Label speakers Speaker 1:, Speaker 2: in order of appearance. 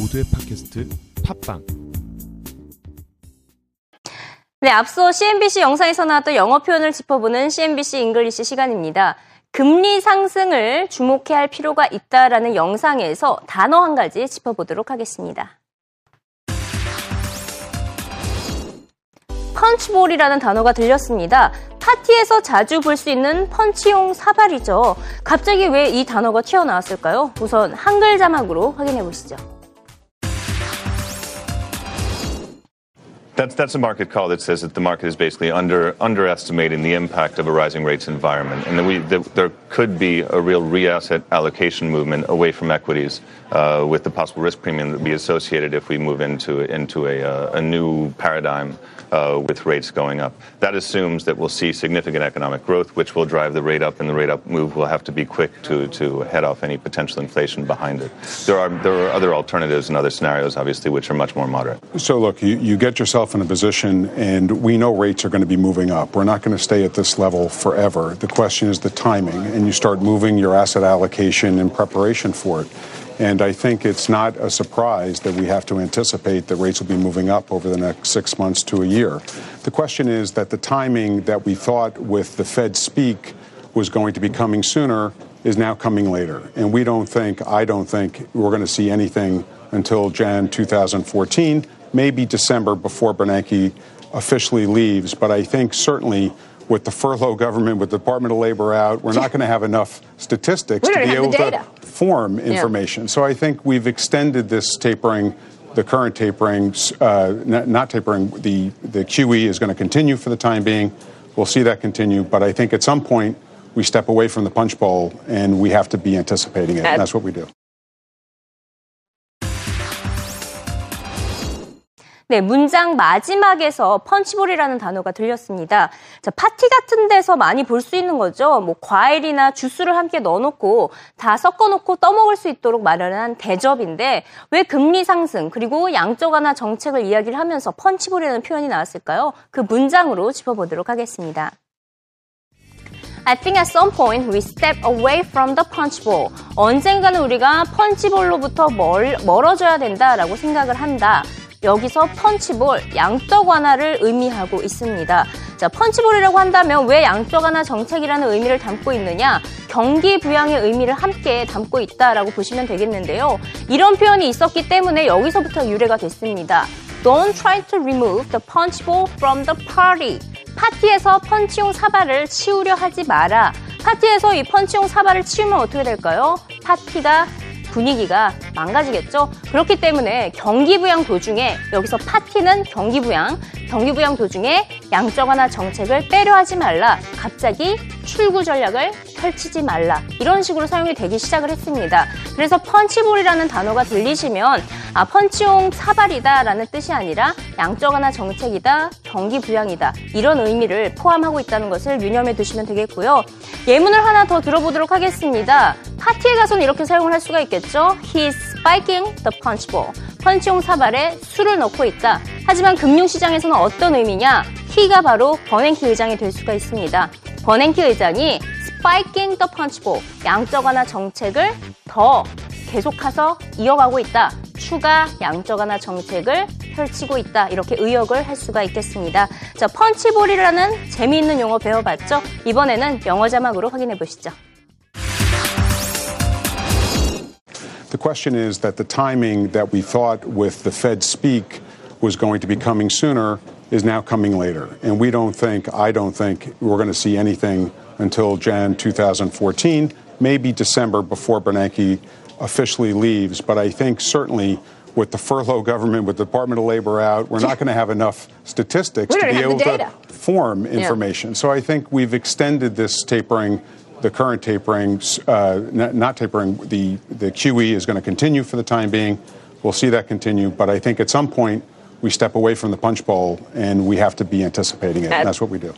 Speaker 1: 모두의 팟캐스트 팟빵
Speaker 2: 네, 앞서 CNBC 영상에서 나왔던 영어 표현을 짚어보는 CNBC English 시간입니다. 금리 상승을 주목해야 할 필요가 있다라는 영상에서 단어 한 가지 짚어보도록 하겠습니다. punch bowl이라는 단어가 들렸습니다. 파티에서 자주 볼 수 있는 펀치용 사발이죠. 갑자기 왜 이 단어가 튀어나왔을까요? 우선 한글 자막으로 확인해 보시죠.
Speaker 3: That's, that's a market call that says that the market is basically under, underestimating the impact of a rising rates environment, and that we, that there could be a real re-asset allocation movement away from equities uh, with the possible risk premium that would be associated if we move into, into a, uh, a new paradigm uh, with rates going up. That assumes that we'll see significant economic growth, which will drive the rate up, and the rate up move will have to be quick to, to head off any potential inflation behind it. There are, there are other alternatives and other scenarios, obviously, which are much more moderate.
Speaker 4: So, look, you, you get yourself in a position, and we know rates are going to be moving up. We're not going to stay at this level forever. The question is the timing, and you start moving your asset allocation in preparation for it. And I think it's not a surprise that we have to anticipate that rates will be moving up over the next six months to a year. The question is that the timing that we thought with the Fed speak was going to be coming sooner is now coming later. And we don't think, I don't think, we're going to see anything until Jan 2014, maybe December before Bernanke officially leaves. But I think certainly with the furlough government, with the Department of Labor out, we're not going to have enough statistics to be able to form information. So I think we've extended this tapering. The current tapering, uh, not, not tapering, the, the QE is going to continue for the time being. We'll see that continue. But I think at some point we step away from the punch bowl and we have to be anticipating it. And that's what we do.
Speaker 2: 네, 문장 마지막에서 펀치볼이라는 단어가 들렸습니다. 자, 파티 같은 데서 많이 볼 수 있는 거죠. 뭐 과일이나 주스를 함께 넣어놓고 다 섞어놓고 떠먹을 수 있도록 마련한 대접인데 왜 금리 상승 그리고 양적 완화 정책을 이야기를 하면서 펀치볼이라는 표현이 나왔을까요? 그 문장으로 짚어보도록 하겠습니다. I think at some point we step away from the punch bowl. 언젠가는 우리가 펀치볼로부터 멀, 멀어져야 된다라고 생각을 한다. 여기서 펀치볼, 양적 완화를 의미하고 있습니다. 자, 펀치볼이라고 한다면 왜 양적 완화 정책이라는 의미를 담고 있느냐? 경기 부양의 의미를 함께 담고 있다라고 보시면 되겠는데요. 이런 표현이 있었기 때문에 여기서부터 유래가 됐습니다. Don't try to remove the punch bowl from the party. 파티에서 펀치용 사발을 치우려 하지 마라. 파티에서 이 펀치용 사발을 치우면 어떻게 될까요? 파티가 분위기가 망가지겠죠. 그렇기 때문에 경기부양 도중에 여기서 파티는 경기부양, 경기부양 도중에 양적 완화 정책을 빼려 하지 말라. 갑자기 출구 전략을 펼치지 말라. 이런 식으로 사용이 되기 시작을 했습니다. 그래서 펀치볼이라는 단어가 들리시면 아 펀치용 사발이다라는 뜻이 아니라 양적 완화 정책이다, 경기 부양이다 이런 의미를 포함하고 있다는 것을 유념해 두시면 되겠고요. 예문을 하나 더 들어보도록 하겠습니다. 파티에 가서는 이렇게 사용을 할 수가 있겠죠. He's spiking the punch bowl. 펀치용 사발에 술을 넣고 있다. 하지만 금융시장에서는 어떤 의미냐? he가 바로 버냉키 의장이 될 수가 있습니다. 버냉키 의장이 spiking the punch bowl. 양적 완화 정책을 더 계속해서 이어가고 있다. 추가 양적 완화 정책을 펼치고 있다. 이렇게 의역을 할 수가 있겠습니다. 자, 펀치볼이라는 재미있는 용어 배워봤죠? 이번에는 영어 자막으로 확인해 보시죠.
Speaker 4: The question is that the timing that we thought with the Fed speak was going to be coming sooner is now coming later. And we don't think, I don't think, we're going to see anything until Jan 2014, maybe December before Bernanke officially leaves. But I think certainly with the furlough government, with the Department of Labor out, we're not going to have enough statistics to be able to form information. So I think we've extended this tapering. The current tapering, uh, not, tapering, the, the QE is going to continue for the time being. We'll see that continue. But I think at some point we step away from the punch bowl and we have to be anticipating it. And that's what we do.